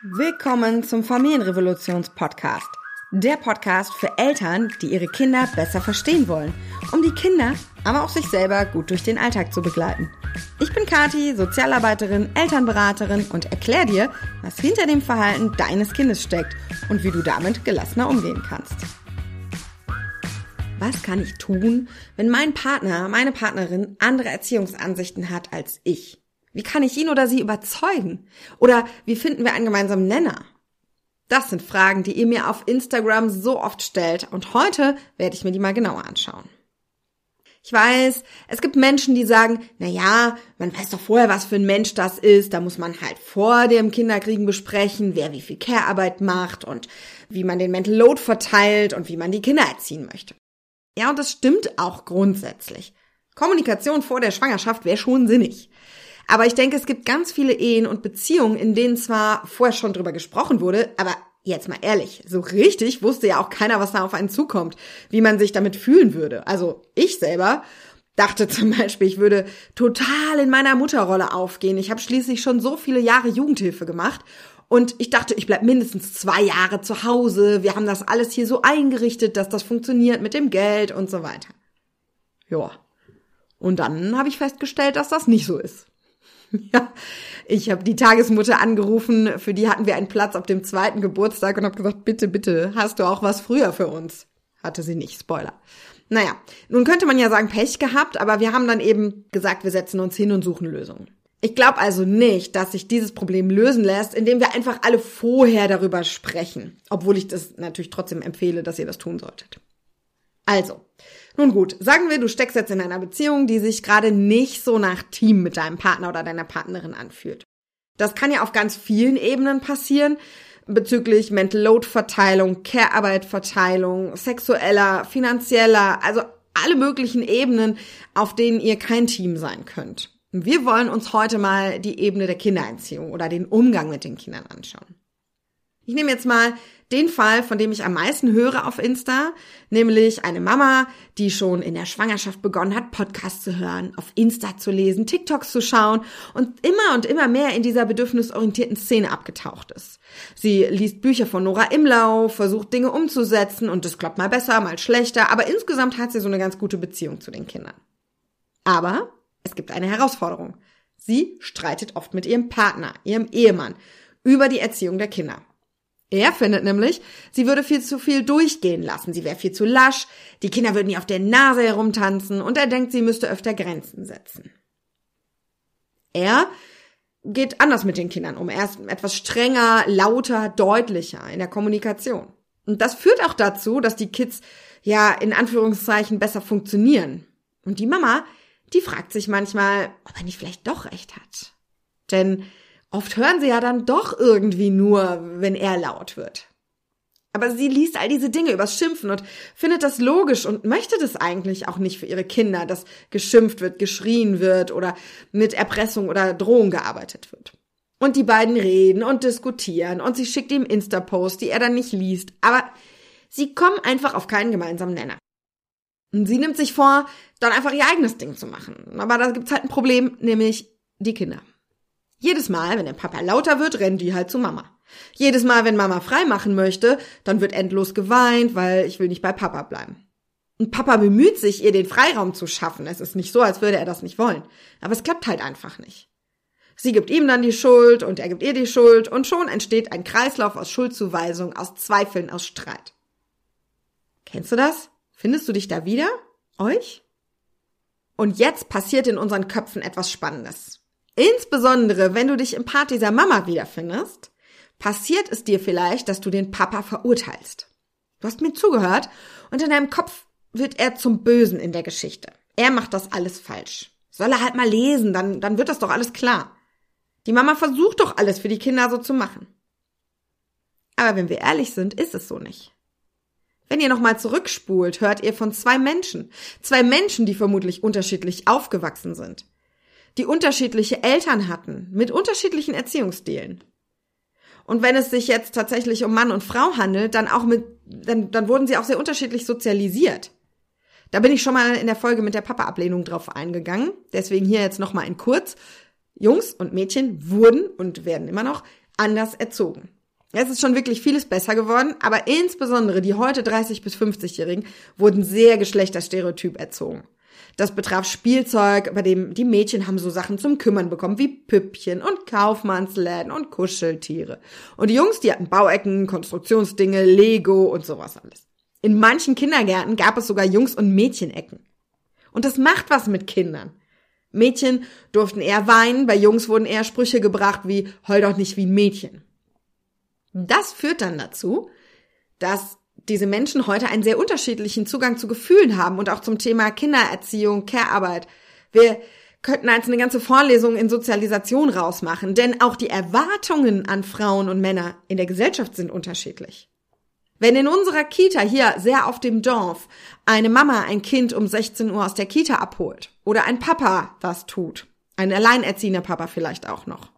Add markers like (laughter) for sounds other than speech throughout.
Willkommen zum Familienrevolutions-Podcast. Der Podcast für Eltern, die ihre Kinder besser verstehen wollen, um die Kinder, aber auch sich selber gut durch den Alltag zu begleiten. Ich bin Kati, Sozialarbeiterin, Elternberaterin und erkläre dir, was hinter dem Verhalten deines Kindes steckt und wie du damit gelassener umgehen kannst. Was kann ich tun, wenn mein Partner, meine Partnerin andere Erziehungsansichten hat als ich? Wie kann ich ihn oder sie überzeugen? Oder wie finden wir einen gemeinsamen Nenner? Das sind Fragen, die ihr mir auf Instagram so oft stellt und heute werde ich mir die mal genauer anschauen. Ich weiß, es gibt Menschen, die sagen, na ja, man weiß doch vorher, was für ein Mensch das ist, da muss man halt vor dem Kinderkriegen besprechen, wer wie viel Care-Arbeit macht und wie man den Mental Load verteilt und wie man die Kinder erziehen möchte. Ja, und das stimmt auch grundsätzlich. Kommunikation vor der Schwangerschaft wäre schon sinnig. Aber ich denke, es gibt ganz viele Ehen und Beziehungen, in denen zwar vorher schon drüber gesprochen wurde, aber jetzt mal ehrlich, so richtig wusste ja auch keiner, was da auf einen zukommt, wie man sich damit fühlen würde. Also ich selber dachte (laughs) zum Beispiel, ich würde total in meiner Mutterrolle aufgehen. Ich habe schließlich schon so viele Jahre Jugendhilfe gemacht und ich dachte, ich bleib mindestens zwei Jahre zu Hause. Wir haben das alles hier so eingerichtet, dass das funktioniert mit dem Geld und so weiter. Ja. Und dann habe ich festgestellt, dass das nicht so ist. (laughs) Ja, ich habe die Tagesmutter angerufen, für die hatten wir einen Platz auf dem zweiten Geburtstag und habe gesagt, bitte, bitte, hast du auch was früher für uns? Hatte sie nicht, Spoiler. Naja, nun könnte man ja sagen, Pech gehabt, aber wir haben dann eben gesagt, wir setzen uns hin und suchen Lösungen. Ich glaube also nicht, dass sich dieses Problem lösen lässt, indem wir einfach alle vorher darüber sprechen, obwohl ich das natürlich trotzdem empfehle, dass ihr das tun solltet. Also, nun gut, sagen wir, du steckst jetzt in einer Beziehung, die sich gerade nicht so nach Team mit deinem Partner oder deiner Partnerin anfühlt. Das kann ja auf ganz vielen Ebenen passieren, bezüglich Mental Load Verteilung, Care-Arbeit Verteilung, sexueller, finanzieller, also alle möglichen Ebenen, auf denen ihr kein Team sein könnt. Wir wollen uns heute mal die Ebene der Kindererziehung oder den Umgang mit den Kindern anschauen. Ich nehme jetzt mal den Fall, von dem ich am meisten höre auf Insta, nämlich eine Mama, die schon in der Schwangerschaft begonnen hat, Podcasts zu hören, auf Insta zu lesen, TikToks zu schauen und immer und immer mehr in dieser bedürfnisorientierten Szene abgetaucht ist. Sie liest Bücher von Nora Imlau, versucht Dinge umzusetzen und das klappt mal besser, mal schlechter, aber insgesamt hat sie so eine ganz gute Beziehung zu den Kindern. Aber es gibt eine Herausforderung. Sie streitet oft mit ihrem Partner, ihrem Ehemann, über die Erziehung der Kinder. Er findet nämlich, sie würde viel zu viel durchgehen lassen, sie wäre viel zu lasch, die Kinder würden ihr auf der Nase herumtanzen und er denkt, sie müsste öfter Grenzen setzen. Er geht anders mit den Kindern um. Er ist etwas strenger, lauter, deutlicher in der Kommunikation. Und das führt auch dazu, dass die Kids ja in Anführungszeichen besser funktionieren. Und die Mama, die fragt sich manchmal, ob er nicht vielleicht doch recht hat. Denn Oft hören sie ja dann doch irgendwie nur, wenn er laut wird. Aber sie liest all diese Dinge übers Schimpfen und findet das logisch und möchte das eigentlich auch nicht für ihre Kinder, dass geschimpft wird, geschrien wird oder mit Erpressung oder Drohung gearbeitet wird. Und die beiden reden und diskutieren und sie schickt ihm Insta-Posts, die er dann nicht liest. Aber sie kommen einfach auf keinen gemeinsamen Nenner. Und sie nimmt sich vor, dann einfach ihr eigenes Ding zu machen. Aber da gibt's halt ein Problem, nämlich die Kinder. Jedes Mal, wenn der Papa lauter wird, rennen die halt zu Mama. Jedes Mal, wenn Mama frei machen möchte, dann wird endlos geweint, weil ich will nicht bei Papa bleiben. Und Papa bemüht sich, ihr den Freiraum zu schaffen. Es ist nicht so, als würde er das nicht wollen. Aber es klappt halt einfach nicht. Sie gibt ihm dann die Schuld und er gibt ihr die Schuld und schon entsteht ein Kreislauf aus Schuldzuweisung, aus Zweifeln, aus Streit. Kennst du das? Findest du dich da wieder? Euch? Und jetzt passiert in unseren Köpfen etwas Spannendes. Insbesondere, wenn du dich im Part dieser Mama wiederfindest, passiert es dir vielleicht, dass du den Papa verurteilst. Du hast mir zugehört und in deinem Kopf wird er zum Bösen in der Geschichte. Er macht das alles falsch. Soll er halt mal lesen, dann, dann wird das doch alles klar. Die Mama versucht doch alles für die Kinder so zu machen. Aber wenn wir ehrlich sind, ist es so nicht. Wenn ihr nochmal zurückspult, hört ihr von zwei Menschen. Zwei Menschen, die vermutlich unterschiedlich aufgewachsen sind die unterschiedliche Eltern hatten, mit unterschiedlichen Erziehungsstilen. Und wenn es sich jetzt tatsächlich um Mann und Frau handelt, dann auch mit, dann, dann wurden sie auch sehr unterschiedlich sozialisiert. Da bin ich schon mal in der Folge mit der Papa-Ablehnung drauf eingegangen. Deswegen hier jetzt nochmal in kurz. Jungs und Mädchen wurden und werden immer noch anders erzogen. Es ist schon wirklich vieles besser geworden, aber insbesondere die heute 30 bis 50-Jährigen wurden sehr geschlechterstereotyp erzogen. Das betraf Spielzeug, bei dem die Mädchen haben so Sachen zum Kümmern bekommen, wie Püppchen und Kaufmannsläden und Kuscheltiere. Und die Jungs, die hatten Bauecken, Konstruktionsdinge, Lego und sowas alles. In manchen Kindergärten gab es sogar Jungs- und Mädchenecken. Und das macht was mit Kindern. Mädchen durften eher weinen, bei Jungs wurden eher Sprüche gebracht wie heul doch nicht wie ein Mädchen. Das führt dann dazu, dass diese Menschen heute einen sehr unterschiedlichen Zugang zu Gefühlen haben und auch zum Thema Kindererziehung, Care-Arbeit. Wir könnten als eine ganze Vorlesung in Sozialisation rausmachen, denn auch die Erwartungen an Frauen und Männer in der Gesellschaft sind unterschiedlich. Wenn in unserer Kita hier sehr auf dem Dorf eine Mama ein Kind um 16 Uhr aus der Kita abholt oder ein Papa das tut, ein alleinerziehender Papa vielleicht auch noch,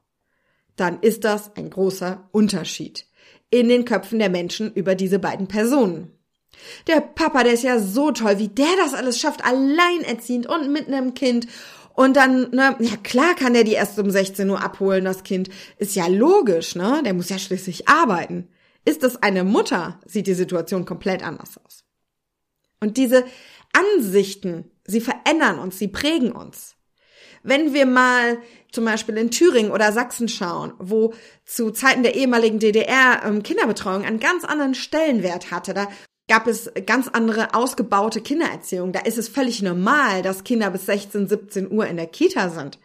dann ist das ein großer Unterschied in den Köpfen der Menschen über diese beiden Personen. Der Papa, der ist ja so toll, wie der das alles schafft, alleinerziehend und mit einem Kind. Und dann, ne, ja klar kann der die erst um 16 Uhr abholen, das Kind. Ist ja logisch, ne? Der muss ja schließlich arbeiten. Ist es eine Mutter, sieht die Situation komplett anders aus. Und diese Ansichten, sie verändern uns, sie prägen uns. Wenn wir mal zum Beispiel in Thüringen oder Sachsen schauen, wo zu Zeiten der ehemaligen DDR ähm, Kinderbetreuung einen ganz anderen Stellenwert hatte, da gab es ganz andere ausgebaute Kindererziehung. Da ist es völlig normal, dass Kinder bis 16, 17 Uhr in der Kita sind.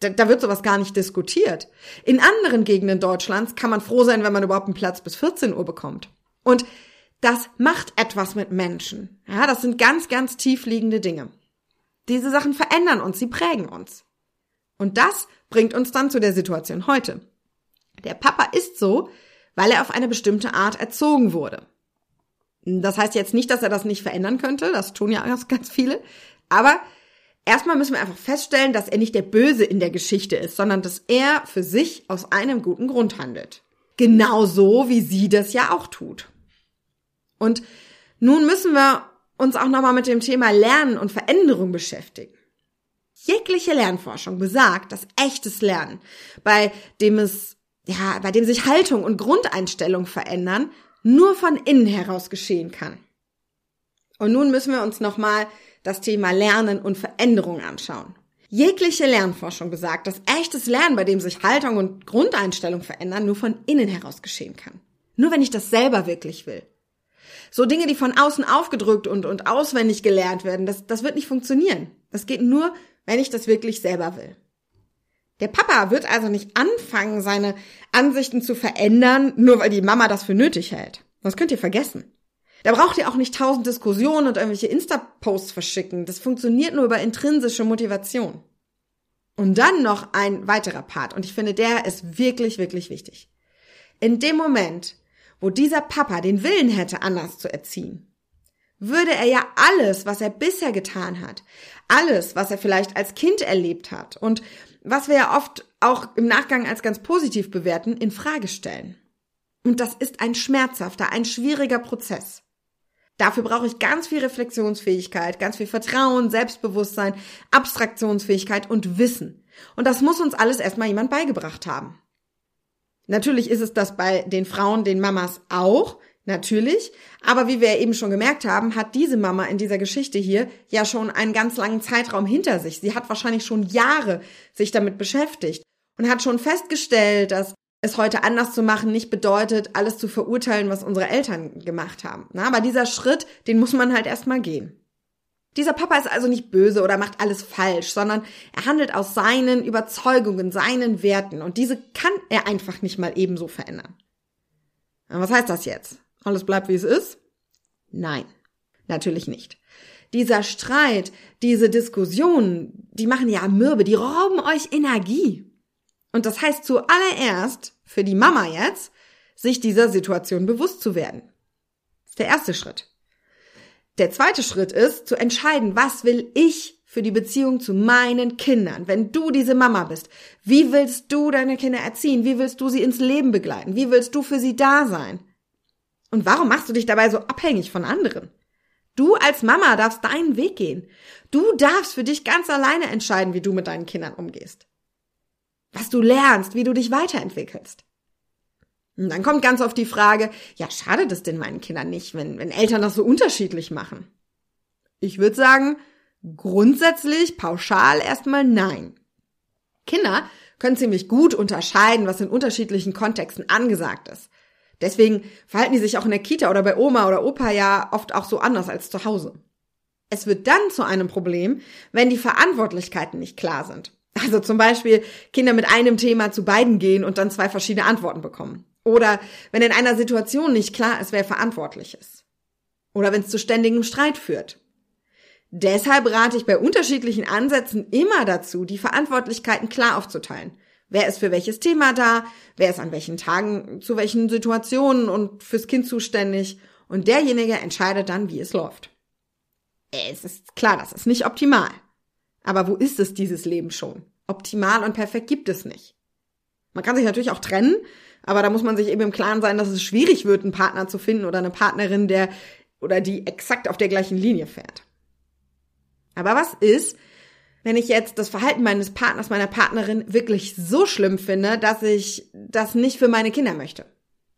Da, da wird sowas gar nicht diskutiert. In anderen Gegenden Deutschlands kann man froh sein, wenn man überhaupt einen Platz bis 14 Uhr bekommt. Und das macht etwas mit Menschen. Ja, das sind ganz, ganz tiefliegende Dinge. Diese Sachen verändern uns, sie prägen uns. Und das bringt uns dann zu der Situation heute. Der Papa ist so, weil er auf eine bestimmte Art erzogen wurde. Das heißt jetzt nicht, dass er das nicht verändern könnte, das tun ja ganz viele, aber erstmal müssen wir einfach feststellen, dass er nicht der Böse in der Geschichte ist, sondern dass er für sich aus einem guten Grund handelt. Genauso wie sie das ja auch tut. Und nun müssen wir uns auch nochmal mit dem Thema Lernen und Veränderung beschäftigen. Jegliche Lernforschung besagt, dass echtes Lernen, bei dem es, ja, bei dem sich Haltung und Grundeinstellung verändern, nur von innen heraus geschehen kann. Und nun müssen wir uns nochmal das Thema Lernen und Veränderung anschauen. Jegliche Lernforschung besagt, dass echtes Lernen, bei dem sich Haltung und Grundeinstellung verändern, nur von innen heraus geschehen kann. Nur wenn ich das selber wirklich will. So Dinge, die von außen aufgedrückt und, und auswendig gelernt werden, das, das wird nicht funktionieren. Das geht nur, wenn ich das wirklich selber will. Der Papa wird also nicht anfangen, seine Ansichten zu verändern, nur weil die Mama das für nötig hält. Das könnt ihr vergessen. Da braucht ihr auch nicht tausend Diskussionen und irgendwelche Insta-Posts verschicken. Das funktioniert nur über intrinsische Motivation. Und dann noch ein weiterer Part. Und ich finde, der ist wirklich, wirklich wichtig. In dem Moment, wo dieser Papa den Willen hätte, anders zu erziehen, würde er ja alles, was er bisher getan hat, alles, was er vielleicht als Kind erlebt hat und was wir ja oft auch im Nachgang als ganz positiv bewerten, in Frage stellen. Und das ist ein schmerzhafter, ein schwieriger Prozess. Dafür brauche ich ganz viel Reflexionsfähigkeit, ganz viel Vertrauen, Selbstbewusstsein, Abstraktionsfähigkeit und Wissen. Und das muss uns alles erstmal jemand beigebracht haben. Natürlich ist es das bei den Frauen, den Mamas auch, natürlich. Aber wie wir eben schon gemerkt haben, hat diese Mama in dieser Geschichte hier ja schon einen ganz langen Zeitraum hinter sich. Sie hat wahrscheinlich schon Jahre sich damit beschäftigt und hat schon festgestellt, dass es heute anders zu machen nicht bedeutet, alles zu verurteilen, was unsere Eltern gemacht haben. Na, aber dieser Schritt, den muss man halt erstmal gehen. Dieser Papa ist also nicht böse oder macht alles falsch, sondern er handelt aus seinen Überzeugungen, seinen Werten und diese kann er einfach nicht mal ebenso verändern. Was heißt das jetzt? Alles bleibt wie es ist? Nein, natürlich nicht. Dieser Streit, diese Diskussionen, die machen ja mürbe, die rauben euch Energie. Und das heißt zuallererst, für die Mama jetzt, sich dieser Situation bewusst zu werden. Das ist der erste Schritt. Der zweite Schritt ist, zu entscheiden, was will ich für die Beziehung zu meinen Kindern. Wenn du diese Mama bist, wie willst du deine Kinder erziehen? Wie willst du sie ins Leben begleiten? Wie willst du für sie da sein? Und warum machst du dich dabei so abhängig von anderen? Du als Mama darfst deinen Weg gehen. Du darfst für dich ganz alleine entscheiden, wie du mit deinen Kindern umgehst. Was du lernst, wie du dich weiterentwickelst. Und dann kommt ganz oft die Frage, ja, schadet es denn meinen Kindern nicht, wenn, wenn Eltern das so unterschiedlich machen? Ich würde sagen, grundsätzlich, pauschal erstmal nein. Kinder können ziemlich gut unterscheiden, was in unterschiedlichen Kontexten angesagt ist. Deswegen verhalten die sich auch in der Kita oder bei Oma oder Opa ja oft auch so anders als zu Hause. Es wird dann zu einem Problem, wenn die Verantwortlichkeiten nicht klar sind. Also zum Beispiel Kinder mit einem Thema zu beiden gehen und dann zwei verschiedene Antworten bekommen. Oder wenn in einer Situation nicht klar ist, wer verantwortlich ist. Oder wenn es zu ständigem Streit führt. Deshalb rate ich bei unterschiedlichen Ansätzen immer dazu, die Verantwortlichkeiten klar aufzuteilen. Wer ist für welches Thema da? Wer ist an welchen Tagen zu welchen Situationen und fürs Kind zuständig? Und derjenige entscheidet dann, wie es läuft. Es ist klar, das ist nicht optimal. Aber wo ist es dieses Leben schon? Optimal und perfekt gibt es nicht. Man kann sich natürlich auch trennen, aber da muss man sich eben im Klaren sein, dass es schwierig wird, einen Partner zu finden oder eine Partnerin, der oder die exakt auf der gleichen Linie fährt. Aber was ist, wenn ich jetzt das Verhalten meines Partners, meiner Partnerin wirklich so schlimm finde, dass ich das nicht für meine Kinder möchte?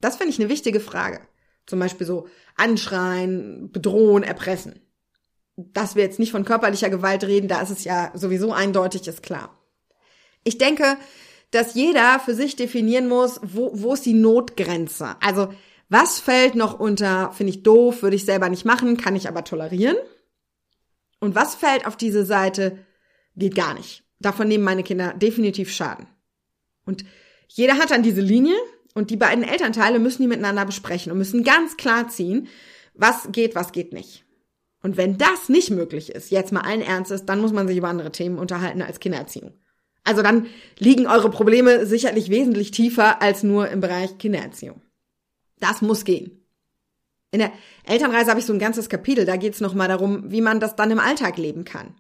Das finde ich eine wichtige Frage. Zum Beispiel so anschreien, bedrohen, erpressen. Dass wir jetzt nicht von körperlicher Gewalt reden, da ist es ja sowieso eindeutig, ist klar. Ich denke, dass jeder für sich definieren muss, wo, wo ist die Notgrenze? Also, was fällt noch unter, finde ich doof, würde ich selber nicht machen, kann ich aber tolerieren? Und was fällt auf diese Seite, geht gar nicht. Davon nehmen meine Kinder definitiv Schaden. Und jeder hat dann diese Linie und die beiden Elternteile müssen die miteinander besprechen und müssen ganz klar ziehen, was geht, was geht nicht. Und wenn das nicht möglich ist, jetzt mal allen Ernstes, dann muss man sich über andere Themen unterhalten als Kindererziehung. Also dann liegen eure Probleme sicherlich wesentlich tiefer als nur im Bereich Kindererziehung. Das muss gehen. In der Elternreise habe ich so ein ganzes Kapitel, da geht es nochmal darum, wie man das dann im Alltag leben kann.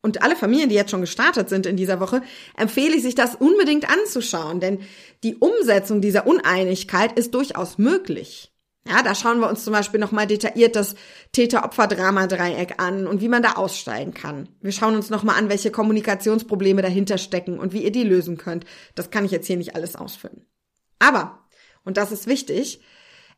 Und alle Familien, die jetzt schon gestartet sind in dieser Woche, empfehle ich sich das unbedingt anzuschauen, denn die Umsetzung dieser Uneinigkeit ist durchaus möglich. Ja, da schauen wir uns zum Beispiel nochmal detailliert das Täter-Opfer-Drama-Dreieck an und wie man da aussteigen kann. Wir schauen uns nochmal an, welche Kommunikationsprobleme dahinter stecken und wie ihr die lösen könnt. Das kann ich jetzt hier nicht alles ausfüllen. Aber, und das ist wichtig,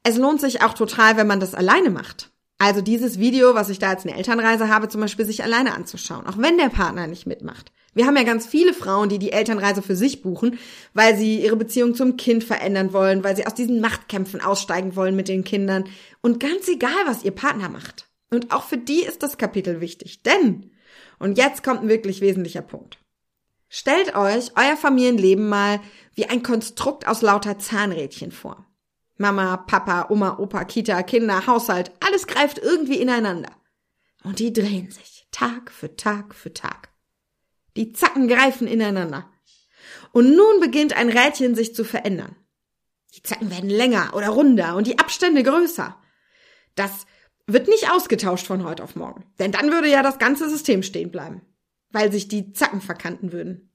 es lohnt sich auch total, wenn man das alleine macht. Also dieses Video, was ich da als eine Elternreise habe, zum Beispiel sich alleine anzuschauen, auch wenn der Partner nicht mitmacht. Wir haben ja ganz viele Frauen, die die Elternreise für sich buchen, weil sie ihre Beziehung zum Kind verändern wollen, weil sie aus diesen Machtkämpfen aussteigen wollen mit den Kindern. Und ganz egal, was ihr Partner macht. Und auch für die ist das Kapitel wichtig. Denn, und jetzt kommt ein wirklich wesentlicher Punkt. Stellt euch euer Familienleben mal wie ein Konstrukt aus lauter Zahnrädchen vor. Mama, Papa, Oma, Opa, Kita, Kinder, Haushalt, alles greift irgendwie ineinander. Und die drehen sich Tag für Tag für Tag. Die Zacken greifen ineinander. Und nun beginnt ein Rädchen sich zu verändern. Die Zacken werden länger oder runder und die Abstände größer. Das wird nicht ausgetauscht von heute auf morgen. Denn dann würde ja das ganze System stehen bleiben, weil sich die Zacken verkanten würden.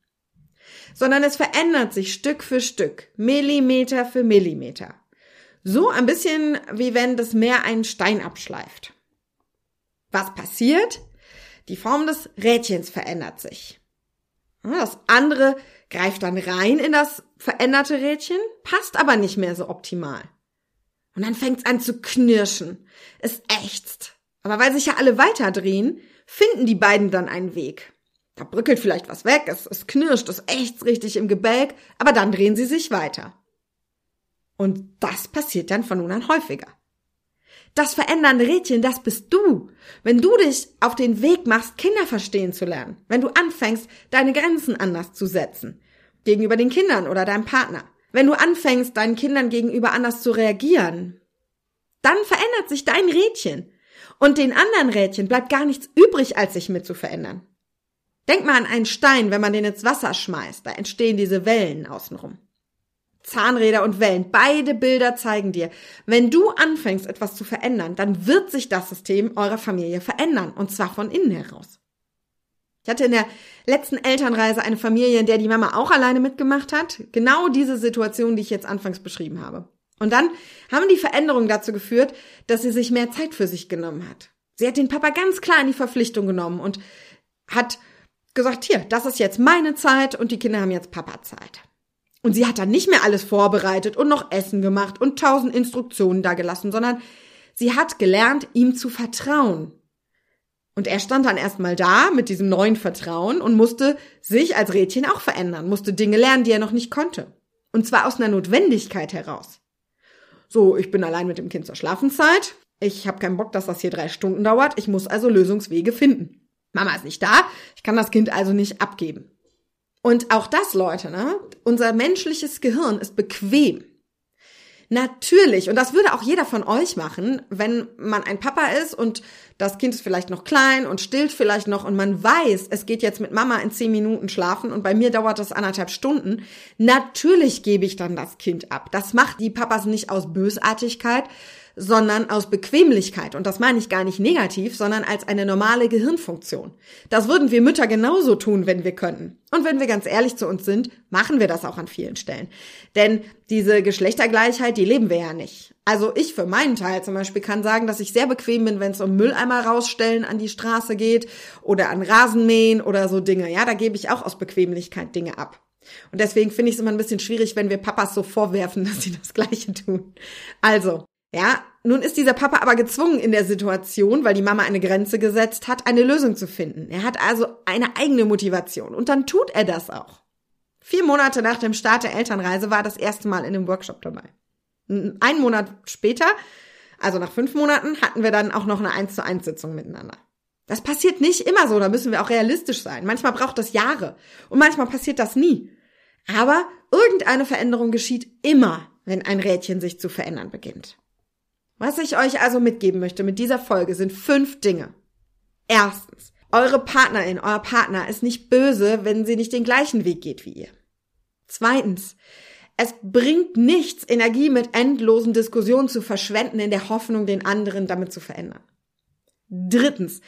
Sondern es verändert sich Stück für Stück, Millimeter für Millimeter. So ein bisschen wie wenn das Meer einen Stein abschleift. Was passiert? Die Form des Rädchens verändert sich. Das andere greift dann rein in das veränderte Rädchen, passt aber nicht mehr so optimal. Und dann fängt es an zu knirschen. Es ächzt. Aber weil sich ja alle weiterdrehen, finden die beiden dann einen Weg. Da brückelt vielleicht was weg, es, es knirscht, es ächzt richtig im Gebälk, aber dann drehen sie sich weiter. Und das passiert dann von nun an häufiger. Das verändernde Rädchen, das bist du. Wenn du dich auf den Weg machst, Kinder verstehen zu lernen. Wenn du anfängst, deine Grenzen anders zu setzen. Gegenüber den Kindern oder deinem Partner. Wenn du anfängst, deinen Kindern gegenüber anders zu reagieren. Dann verändert sich dein Rädchen. Und den anderen Rädchen bleibt gar nichts übrig, als sich mit zu verändern. Denk mal an einen Stein, wenn man den ins Wasser schmeißt. Da entstehen diese Wellen außenrum. Zahnräder und Wellen. Beide Bilder zeigen dir, wenn du anfängst, etwas zu verändern, dann wird sich das System eurer Familie verändern. Und zwar von innen heraus. Ich hatte in der letzten Elternreise eine Familie, in der die Mama auch alleine mitgemacht hat. Genau diese Situation, die ich jetzt anfangs beschrieben habe. Und dann haben die Veränderungen dazu geführt, dass sie sich mehr Zeit für sich genommen hat. Sie hat den Papa ganz klar in die Verpflichtung genommen und hat gesagt, hier, das ist jetzt meine Zeit und die Kinder haben jetzt Papa Zeit. Und sie hat dann nicht mehr alles vorbereitet und noch Essen gemacht und tausend Instruktionen da gelassen, sondern sie hat gelernt, ihm zu vertrauen. Und er stand dann erstmal da mit diesem neuen Vertrauen und musste sich als Rädchen auch verändern, musste Dinge lernen, die er noch nicht konnte. Und zwar aus einer Notwendigkeit heraus. So, ich bin allein mit dem Kind zur Schlafenszeit. Ich habe keinen Bock, dass das hier drei Stunden dauert. Ich muss also Lösungswege finden. Mama ist nicht da. Ich kann das Kind also nicht abgeben. Und auch das, Leute, ne? Unser menschliches Gehirn ist bequem. Natürlich, und das würde auch jeder von euch machen, wenn man ein Papa ist und das Kind ist vielleicht noch klein und stillt vielleicht noch und man weiß, es geht jetzt mit Mama in zehn Minuten schlafen und bei mir dauert das anderthalb Stunden. Natürlich gebe ich dann das Kind ab. Das macht die Papas nicht aus Bösartigkeit, sondern aus Bequemlichkeit. Und das meine ich gar nicht negativ, sondern als eine normale Gehirnfunktion. Das würden wir Mütter genauso tun, wenn wir könnten. Und wenn wir ganz ehrlich zu uns sind, machen wir das auch an vielen Stellen. Denn diese Geschlechtergleichheit, die leben wir ja nicht. Also ich für meinen Teil zum Beispiel kann sagen, dass ich sehr bequem bin, wenn es um Mülleimer rausstellen an die Straße geht oder an Rasenmähen oder so Dinge. Ja, da gebe ich auch aus Bequemlichkeit Dinge ab. Und deswegen finde ich es immer ein bisschen schwierig, wenn wir Papas so vorwerfen, (laughs) dass sie das Gleiche tun. Also, ja, nun ist dieser Papa aber gezwungen in der Situation, weil die Mama eine Grenze gesetzt hat, eine Lösung zu finden. Er hat also eine eigene Motivation und dann tut er das auch. Vier Monate nach dem Start der Elternreise war er das erste Mal in dem Workshop dabei. Ein Monat später, also nach fünf Monaten, hatten wir dann auch noch eine 1 zu 1 Sitzung miteinander. Das passiert nicht immer so, da müssen wir auch realistisch sein. Manchmal braucht das Jahre und manchmal passiert das nie. Aber irgendeine Veränderung geschieht immer, wenn ein Rädchen sich zu verändern beginnt. Was ich euch also mitgeben möchte mit dieser Folge sind fünf Dinge. Erstens, eure Partnerin, euer Partner ist nicht böse, wenn sie nicht den gleichen Weg geht wie ihr. Zweitens, es bringt nichts, Energie mit endlosen Diskussionen zu verschwenden in der Hoffnung, den anderen damit zu verändern. Drittens,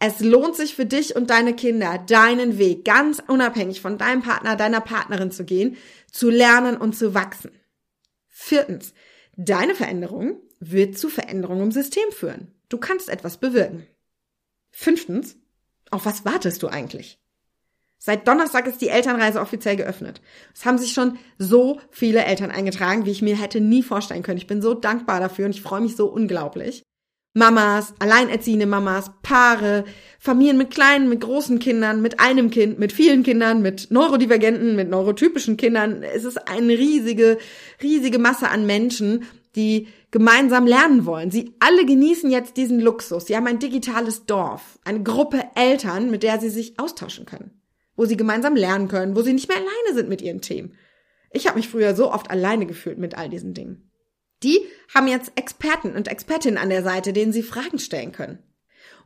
es lohnt sich für dich und deine Kinder, deinen Weg ganz unabhängig von deinem Partner, deiner Partnerin zu gehen, zu lernen und zu wachsen. Viertens, deine Veränderung wird zu Veränderungen im System führen. Du kannst etwas bewirken. Fünftens, auf was wartest du eigentlich? Seit Donnerstag ist die Elternreise offiziell geöffnet. Es haben sich schon so viele Eltern eingetragen, wie ich mir hätte nie vorstellen können. Ich bin so dankbar dafür und ich freue mich so unglaublich. Mamas, alleinerziehende Mamas, Paare, Familien mit kleinen, mit großen Kindern, mit einem Kind, mit vielen Kindern, mit neurodivergenten, mit neurotypischen Kindern. Es ist eine riesige, riesige Masse an Menschen, die gemeinsam lernen wollen. Sie alle genießen jetzt diesen Luxus. Sie haben ein digitales Dorf, eine Gruppe Eltern, mit der sie sich austauschen können, wo sie gemeinsam lernen können, wo sie nicht mehr alleine sind mit ihren Themen. Ich habe mich früher so oft alleine gefühlt mit all diesen Dingen. Die haben jetzt Experten und Expertinnen an der Seite, denen sie Fragen stellen können.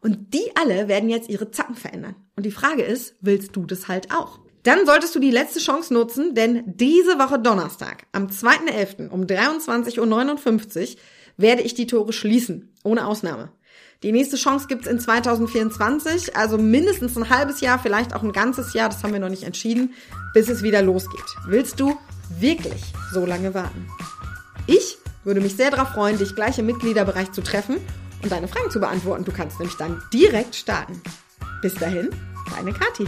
Und die alle werden jetzt ihre Zacken verändern. Und die Frage ist, willst du das halt auch? Dann solltest du die letzte Chance nutzen, denn diese Woche Donnerstag, am 2.11. um 23.59 Uhr werde ich die Tore schließen. Ohne Ausnahme. Die nächste Chance gibt's in 2024, also mindestens ein halbes Jahr, vielleicht auch ein ganzes Jahr, das haben wir noch nicht entschieden, bis es wieder losgeht. Willst du wirklich so lange warten? Ich würde mich sehr darauf freuen, dich gleich im Mitgliederbereich zu treffen und deine Fragen zu beantworten. Du kannst nämlich dann direkt starten. Bis dahin, deine Kathi.